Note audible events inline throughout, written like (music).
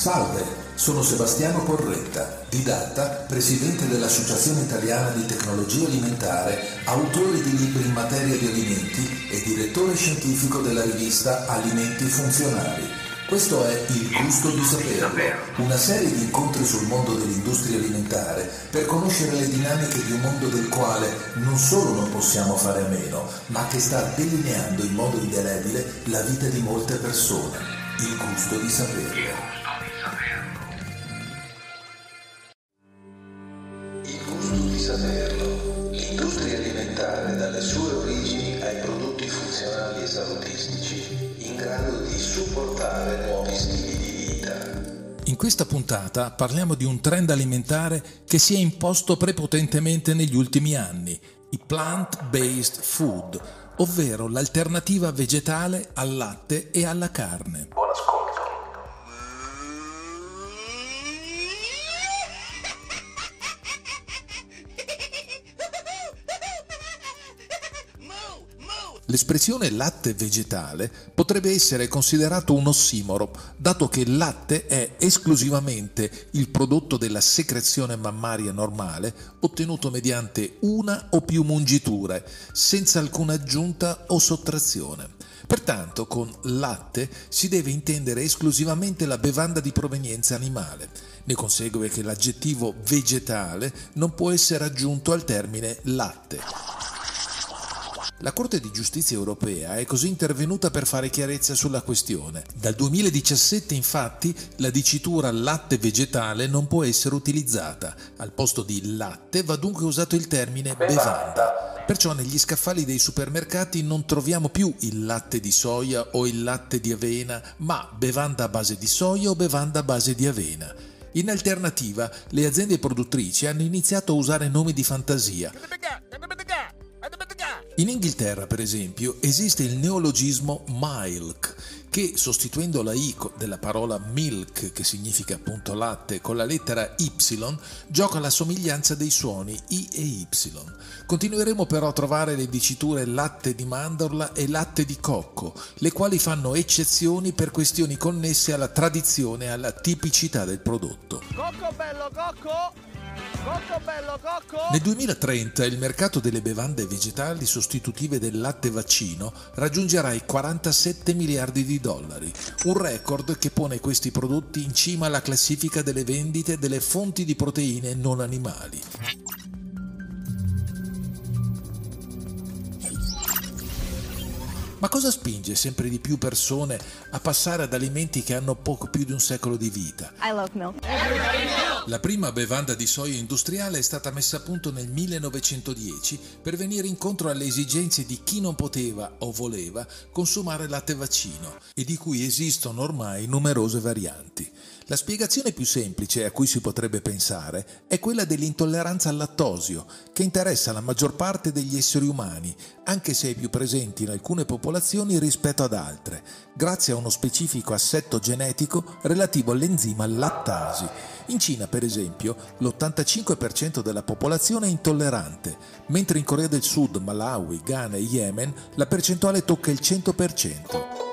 Salve, sono Sebastiano Porretta, didatta, presidente dell'Associazione Italiana di Tecnologia Alimentare, autore di libri in materia di alimenti e direttore scientifico della rivista Alimenti Funzionali. Questo è Il gusto di saperlo, una serie di incontri sul mondo dell'industria alimentare per conoscere le dinamiche di un mondo del quale non solo non possiamo fare a meno, ma che sta delineando in modo indelebile la vita di molte persone. Il gusto di saperlo. Saperlo. L'industria alimentare dalle sue origini ai prodotti funzionali e salutistici, in grado di supportare nuovi stili di vita. In questa puntata parliamo di un trend alimentare che si è imposto prepotentemente negli ultimi anni, i plant-based food, ovvero l'alternativa vegetale al latte e alla carne. Buon ascolto. L'espressione latte vegetale potrebbe essere considerato un ossimoro, dato che il latte è esclusivamente il prodotto della secrezione mammaria normale ottenuto mediante una o più mungiture, senza alcuna aggiunta o sottrazione. Pertanto con latte si deve intendere esclusivamente la bevanda di provenienza animale. Ne consegue che l'aggettivo vegetale non può essere aggiunto al termine latte. La Corte di giustizia europea è così intervenuta per fare chiarezza sulla questione. Dal 2017 infatti la dicitura latte vegetale non può essere utilizzata. Al posto di latte va dunque usato il termine bevanda. Perciò negli scaffali dei supermercati non troviamo più il latte di soia o il latte di avena, ma bevanda a base di soia o bevanda a base di avena. In alternativa, le aziende produttrici hanno iniziato a usare nomi di fantasia. In Inghilterra, per esempio, esiste il neologismo milk, che sostituendo la I della parola milk, che significa appunto latte, con la lettera Y, gioca la somiglianza dei suoni I e Y. Continueremo però a trovare le diciture latte di mandorla e latte di cocco, le quali fanno eccezioni per questioni connesse alla tradizione e alla tipicità del prodotto. Cocco bello, cocco! Cocco bello, cocco! Nel 2030 il mercato delle bevande vegetali sostitutive del latte vaccino raggiungerà i 47 miliardi di dollari, un record che pone questi prodotti in cima alla classifica delle vendite delle fonti di proteine non animali. Ma cosa spinge sempre di più persone a passare ad alimenti che hanno poco più di un secolo di vita? I love milk. La prima bevanda di soia industriale è stata messa a punto nel 1910 per venire incontro alle esigenze di chi non poteva o voleva consumare latte vaccino e di cui esistono ormai numerose varianti. La spiegazione più semplice a cui si potrebbe pensare è quella dell'intolleranza al lattosio, che interessa la maggior parte degli esseri umani, anche se è più presente in alcune popolazioni rispetto ad altre, grazie a uno specifico assetto genetico relativo all'enzima lattasi. In Cina, per esempio, l'85% della popolazione è intollerante, mentre in Corea del Sud, Malawi, Ghana e Yemen la percentuale tocca il 100%.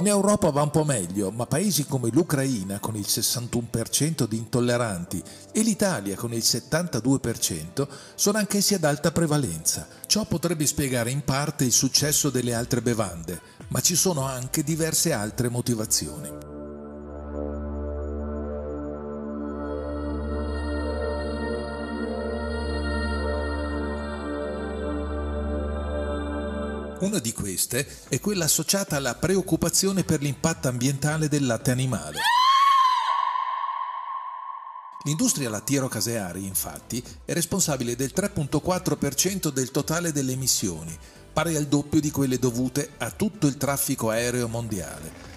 In Europa va un po' meglio, ma paesi come l'Ucraina con il 61% di intolleranti e l'Italia con il 72% sono anch'essi ad alta prevalenza. Ciò potrebbe spiegare in parte il successo delle altre bevande, ma ci sono anche diverse altre motivazioni. Una di queste è quella associata alla preoccupazione per l'impatto ambientale del latte animale. L'industria lattiero-caseari, infatti, è responsabile del 3.4% del totale delle emissioni, pari al doppio di quelle dovute a tutto il traffico aereo mondiale.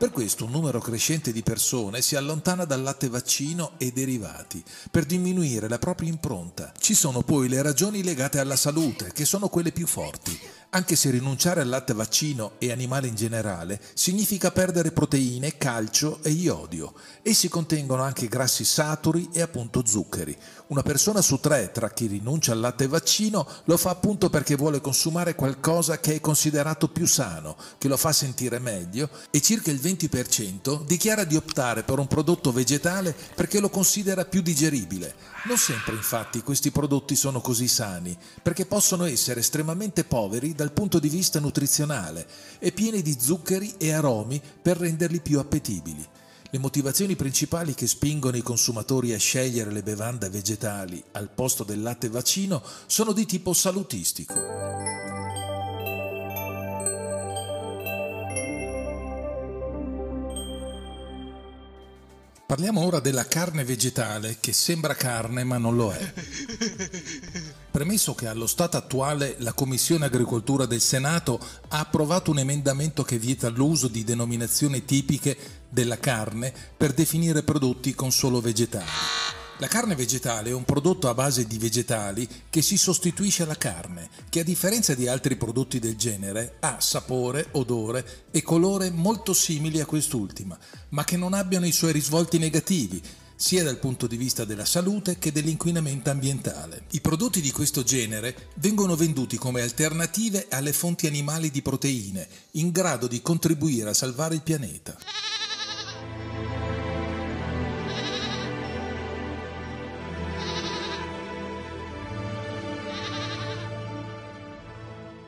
Per questo un numero crescente di persone si allontana dal latte vaccino e derivati per diminuire la propria impronta. Ci sono poi le ragioni legate alla salute, che sono quelle più forti. Anche se rinunciare al latte vaccino e animale in generale significa perdere proteine, calcio e iodio. Essi contengono anche grassi saturi e appunto zuccheri. Una persona su tre tra chi rinuncia al latte vaccino lo fa appunto perché vuole consumare qualcosa che è considerato più sano, che lo fa sentire meglio e circa il 20% dichiara di optare per un prodotto vegetale perché lo considera più digeribile. Non sempre infatti questi prodotti sono così sani, perché possono essere estremamente poveri dal punto di vista nutrizionale e pieni di zuccheri e aromi per renderli più appetibili. Le motivazioni principali che spingono i consumatori a scegliere le bevande vegetali al posto del latte vaccino sono di tipo salutistico. Parliamo ora della carne vegetale che sembra carne ma non lo è. Premesso che allo stato attuale la Commissione Agricoltura del Senato ha approvato un emendamento che vieta l'uso di denominazioni tipiche della carne per definire prodotti con solo vegetali. La carne vegetale è un prodotto a base di vegetali che si sostituisce alla carne, che a differenza di altri prodotti del genere ha sapore, odore e colore molto simili a quest'ultima, ma che non abbiano i suoi risvolti negativi, sia dal punto di vista della salute che dell'inquinamento ambientale. I prodotti di questo genere vengono venduti come alternative alle fonti animali di proteine, in grado di contribuire a salvare il pianeta.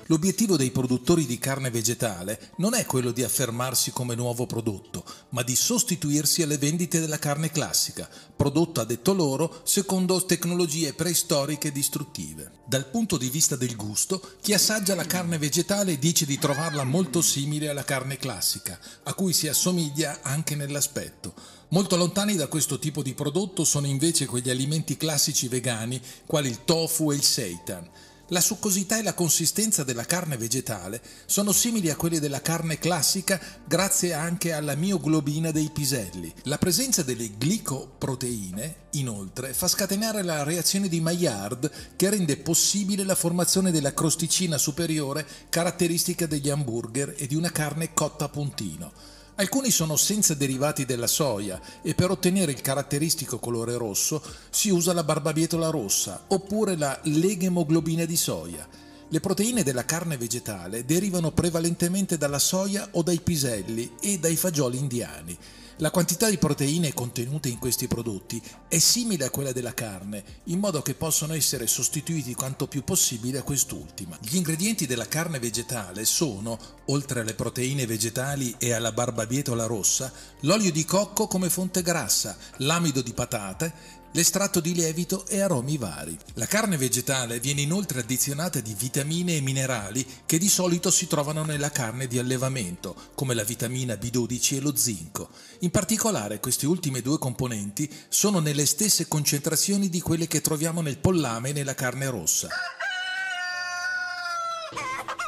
L'obiettivo dei produttori di carne vegetale non è quello di affermarsi come nuovo prodotto, ma di sostituirsi alle vendite della carne classica, prodotta, detto loro, secondo tecnologie preistoriche distruttive. Dal punto di vista del gusto, chi assaggia la carne vegetale dice di trovarla molto simile alla carne classica, a cui si assomiglia anche nell'aspetto. Molto lontani da questo tipo di prodotto sono invece quegli alimenti classici vegani, quali il tofu e il seitan. La succosità e la consistenza della carne vegetale sono simili a quelle della carne classica grazie anche alla mioglobina dei piselli. La presenza delle glicoproteine, inoltre, fa scatenare la reazione di Maillard che rende possibile la formazione della crosticina superiore caratteristica degli hamburger e di una carne cotta a puntino. Alcuni sono senza derivati della soia e per ottenere il caratteristico colore rosso si usa la barbabietola rossa oppure la leghemoglobina di soia. Le proteine della carne vegetale derivano prevalentemente dalla soia o dai piselli e dai fagioli indiani. La quantità di proteine contenute in questi prodotti è simile a quella della carne, in modo che possono essere sostituiti quanto più possibile a quest'ultima. Gli ingredienti della carne vegetale sono, oltre alle proteine vegetali e alla barbabietola rossa, l'olio di cocco come fonte grassa, l'amido di patate, l'estratto di lievito e aromi vari. La carne vegetale viene inoltre addizionata di vitamine e minerali che di solito si trovano nella carne di allevamento, come la vitamina B12 e lo zinco. In particolare queste ultime due componenti sono nelle stesse concentrazioni di quelle che troviamo nel pollame e nella carne rossa. (laughs)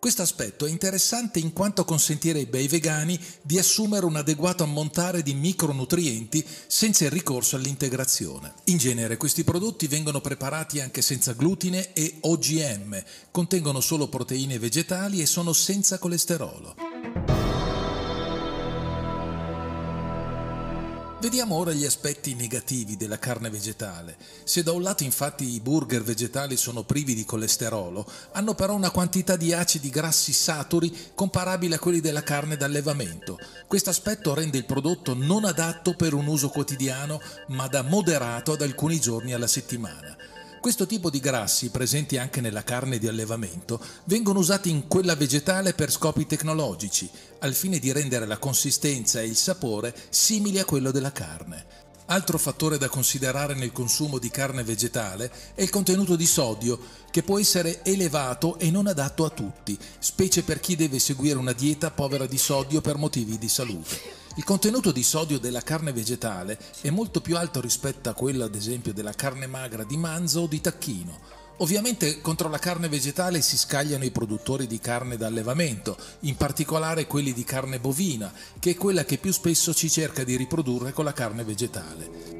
Questo aspetto è interessante in quanto consentirebbe ai vegani di assumere un adeguato ammontare di micronutrienti senza il ricorso all'integrazione. In genere questi prodotti vengono preparati anche senza glutine e OGM, contengono solo proteine vegetali e sono senza colesterolo. Vediamo ora gli aspetti negativi della carne vegetale. Se da un lato infatti i burger vegetali sono privi di colesterolo, hanno però una quantità di acidi grassi saturi comparabile a quelli della carne d'allevamento. Questo aspetto rende il prodotto non adatto per un uso quotidiano, ma da moderato ad alcuni giorni alla settimana. Questo tipo di grassi, presenti anche nella carne di allevamento, vengono usati in quella vegetale per scopi tecnologici, al fine di rendere la consistenza e il sapore simili a quello della carne. Altro fattore da considerare nel consumo di carne vegetale è il contenuto di sodio, che può essere elevato e non adatto a tutti, specie per chi deve seguire una dieta povera di sodio per motivi di salute. Il contenuto di sodio della carne vegetale è molto più alto rispetto a quello ad esempio della carne magra di manzo o di tacchino. Ovviamente contro la carne vegetale si scagliano i produttori di carne d'allevamento, in particolare quelli di carne bovina, che è quella che più spesso ci cerca di riprodurre con la carne vegetale.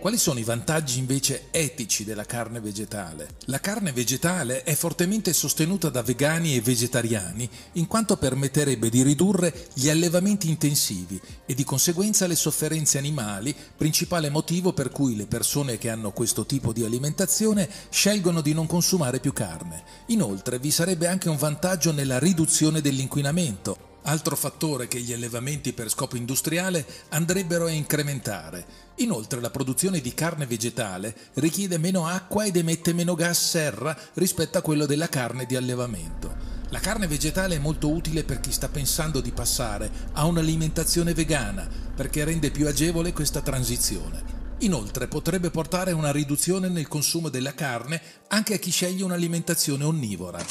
Quali sono i vantaggi invece etici della carne vegetale? La carne vegetale è fortemente sostenuta da vegani e vegetariani in quanto permetterebbe di ridurre gli allevamenti intensivi e di conseguenza le sofferenze animali, principale motivo per cui le persone che hanno questo tipo di alimentazione scelgono di non consumare più carne. Inoltre vi sarebbe anche un vantaggio nella riduzione dell'inquinamento, altro fattore che gli allevamenti per scopo industriale andrebbero a incrementare. Inoltre la produzione di carne vegetale richiede meno acqua ed emette meno gas serra rispetto a quello della carne di allevamento. La carne vegetale è molto utile per chi sta pensando di passare a un'alimentazione vegana perché rende più agevole questa transizione. Inoltre potrebbe portare a una riduzione nel consumo della carne anche a chi sceglie un'alimentazione onnivora.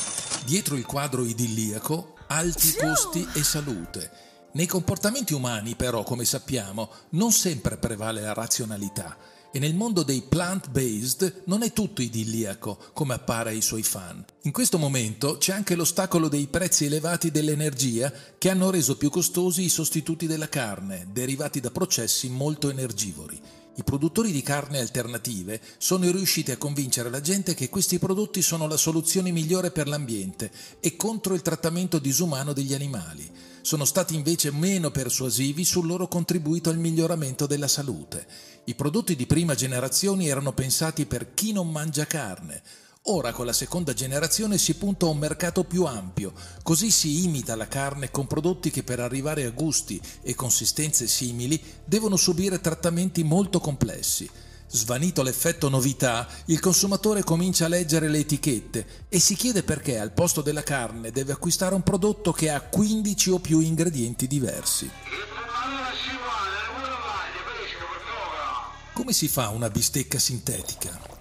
Dietro il quadro idilliaco alti costi e salute. Nei comportamenti umani, però, come sappiamo, non sempre prevale la razionalità e nel mondo dei plant-based non è tutto idilliaco come appare ai suoi fan. In questo momento c'è anche l'ostacolo dei prezzi elevati dell'energia che hanno reso più costosi i sostituti della carne, derivati da processi molto energivori. I produttori di carne alternative sono riusciti a convincere la gente che questi prodotti sono la soluzione migliore per l'ambiente e contro il trattamento disumano degli animali. Sono stati invece meno persuasivi sul loro contribuito al miglioramento della salute. I prodotti di prima generazione erano pensati per chi non mangia carne, Ora con la seconda generazione si punta a un mercato più ampio, così si imita la carne con prodotti che per arrivare a gusti e consistenze simili devono subire trattamenti molto complessi. Svanito l'effetto novità, il consumatore comincia a leggere le etichette e si chiede perché al posto della carne deve acquistare un prodotto che ha 15 o più ingredienti diversi. Come si fa una bistecca sintetica?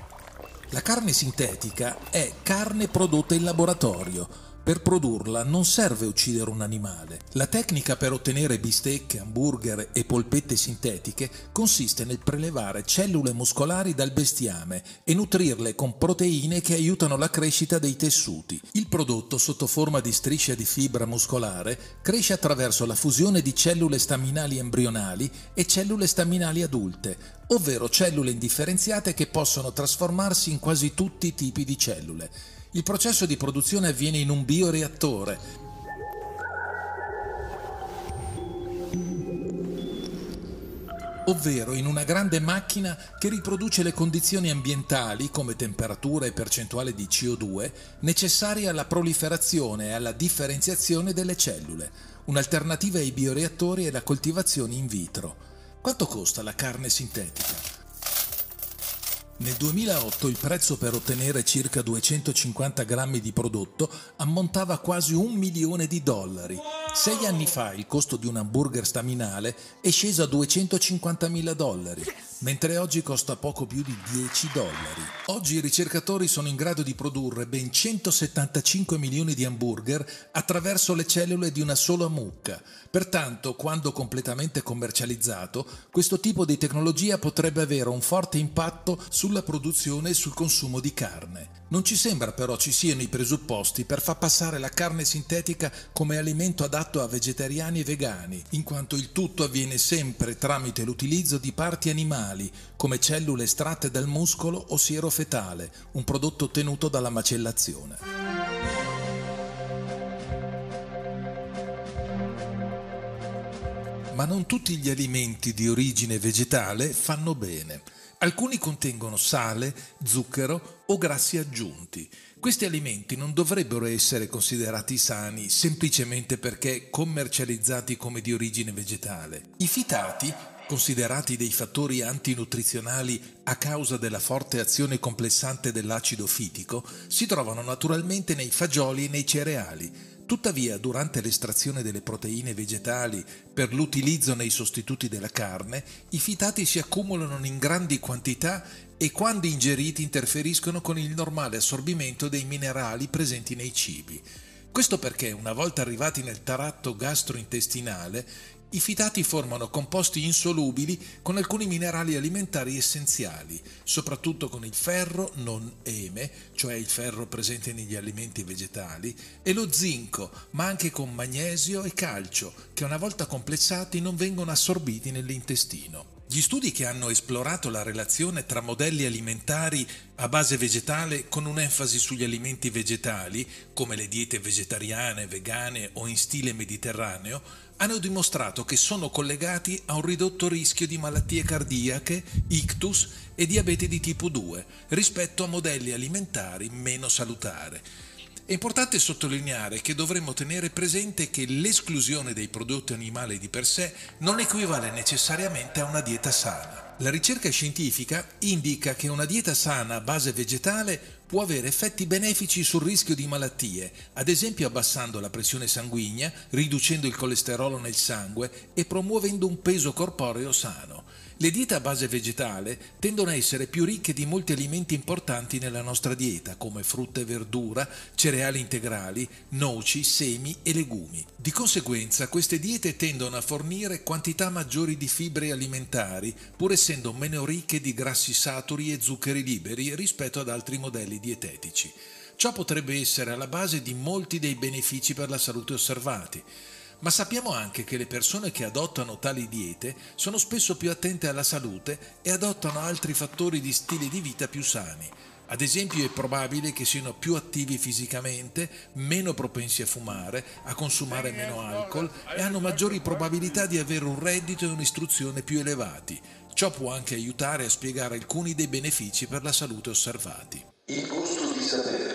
La carne sintetica è carne prodotta in laboratorio. Per produrla non serve uccidere un animale. La tecnica per ottenere bistecche, hamburger e polpette sintetiche consiste nel prelevare cellule muscolari dal bestiame e nutrirle con proteine che aiutano la crescita dei tessuti. Il prodotto, sotto forma di striscia di fibra muscolare, cresce attraverso la fusione di cellule staminali embrionali e cellule staminali adulte, ovvero cellule indifferenziate che possono trasformarsi in quasi tutti i tipi di cellule. Il processo di produzione avviene in un bioreattore, ovvero in una grande macchina che riproduce le condizioni ambientali come temperatura e percentuale di CO2 necessarie alla proliferazione e alla differenziazione delle cellule. Un'alternativa ai bioreattori è la coltivazione in vitro. Quanto costa la carne sintetica? Nel 2008 il prezzo per ottenere circa 250 grammi di prodotto ammontava a quasi un milione di dollari. Sei anni fa il costo di un hamburger staminale è sceso a 250 mila dollari mentre oggi costa poco più di 10 dollari. Oggi i ricercatori sono in grado di produrre ben 175 milioni di hamburger attraverso le cellule di una sola mucca. Pertanto, quando completamente commercializzato, questo tipo di tecnologia potrebbe avere un forte impatto sulla produzione e sul consumo di carne. Non ci sembra però ci siano i presupposti per far passare la carne sintetica come alimento adatto a vegetariani e vegani, in quanto il tutto avviene sempre tramite l'utilizzo di parti animali, come cellule estratte dal muscolo o siero fetale, un prodotto ottenuto dalla macellazione. Ma non tutti gli alimenti di origine vegetale fanno bene. Alcuni contengono sale, zucchero o grassi aggiunti. Questi alimenti non dovrebbero essere considerati sani semplicemente perché commercializzati come di origine vegetale. I fitati, considerati dei fattori antinutrizionali a causa della forte azione complessante dell'acido fitico, si trovano naturalmente nei fagioli e nei cereali Tuttavia, durante l'estrazione delle proteine vegetali per l'utilizzo nei sostituti della carne, i fitati si accumulano in grandi quantità e quando ingeriti interferiscono con il normale assorbimento dei minerali presenti nei cibi. Questo perché, una volta arrivati nel taratto gastrointestinale, i fitati formano composti insolubili con alcuni minerali alimentari essenziali, soprattutto con il ferro non eme, cioè il ferro presente negli alimenti vegetali, e lo zinco, ma anche con magnesio e calcio, che una volta complessati non vengono assorbiti nell'intestino. Gli studi che hanno esplorato la relazione tra modelli alimentari a base vegetale con un'enfasi sugli alimenti vegetali, come le diete vegetariane, vegane o in stile mediterraneo, hanno dimostrato che sono collegati a un ridotto rischio di malattie cardiache, ictus e diabete di tipo 2 rispetto a modelli alimentari meno salutari. È importante sottolineare che dovremmo tenere presente che l'esclusione dei prodotti animali di per sé non equivale necessariamente a una dieta sana. La ricerca scientifica indica che una dieta sana a base vegetale può avere effetti benefici sul rischio di malattie, ad esempio abbassando la pressione sanguigna, riducendo il colesterolo nel sangue e promuovendo un peso corporeo sano. Le diete a base vegetale tendono a essere più ricche di molti alimenti importanti nella nostra dieta, come frutta e verdura, cereali integrali, noci, semi e legumi. Di conseguenza, queste diete tendono a fornire quantità maggiori di fibre alimentari, pur essendo meno ricche di grassi saturi e zuccheri liberi rispetto ad altri modelli dietetici. Ciò potrebbe essere alla base di molti dei benefici per la salute osservati ma sappiamo anche che le persone che adottano tali diete sono spesso più attente alla salute e adottano altri fattori di stile di vita più sani. Ad esempio è probabile che siano più attivi fisicamente, meno propensi a fumare, a consumare meno alcol e hanno maggiori probabilità di avere un reddito e un'istruzione più elevati. Ciò può anche aiutare a spiegare alcuni dei benefici per la salute osservati. Il gusto di saperlo.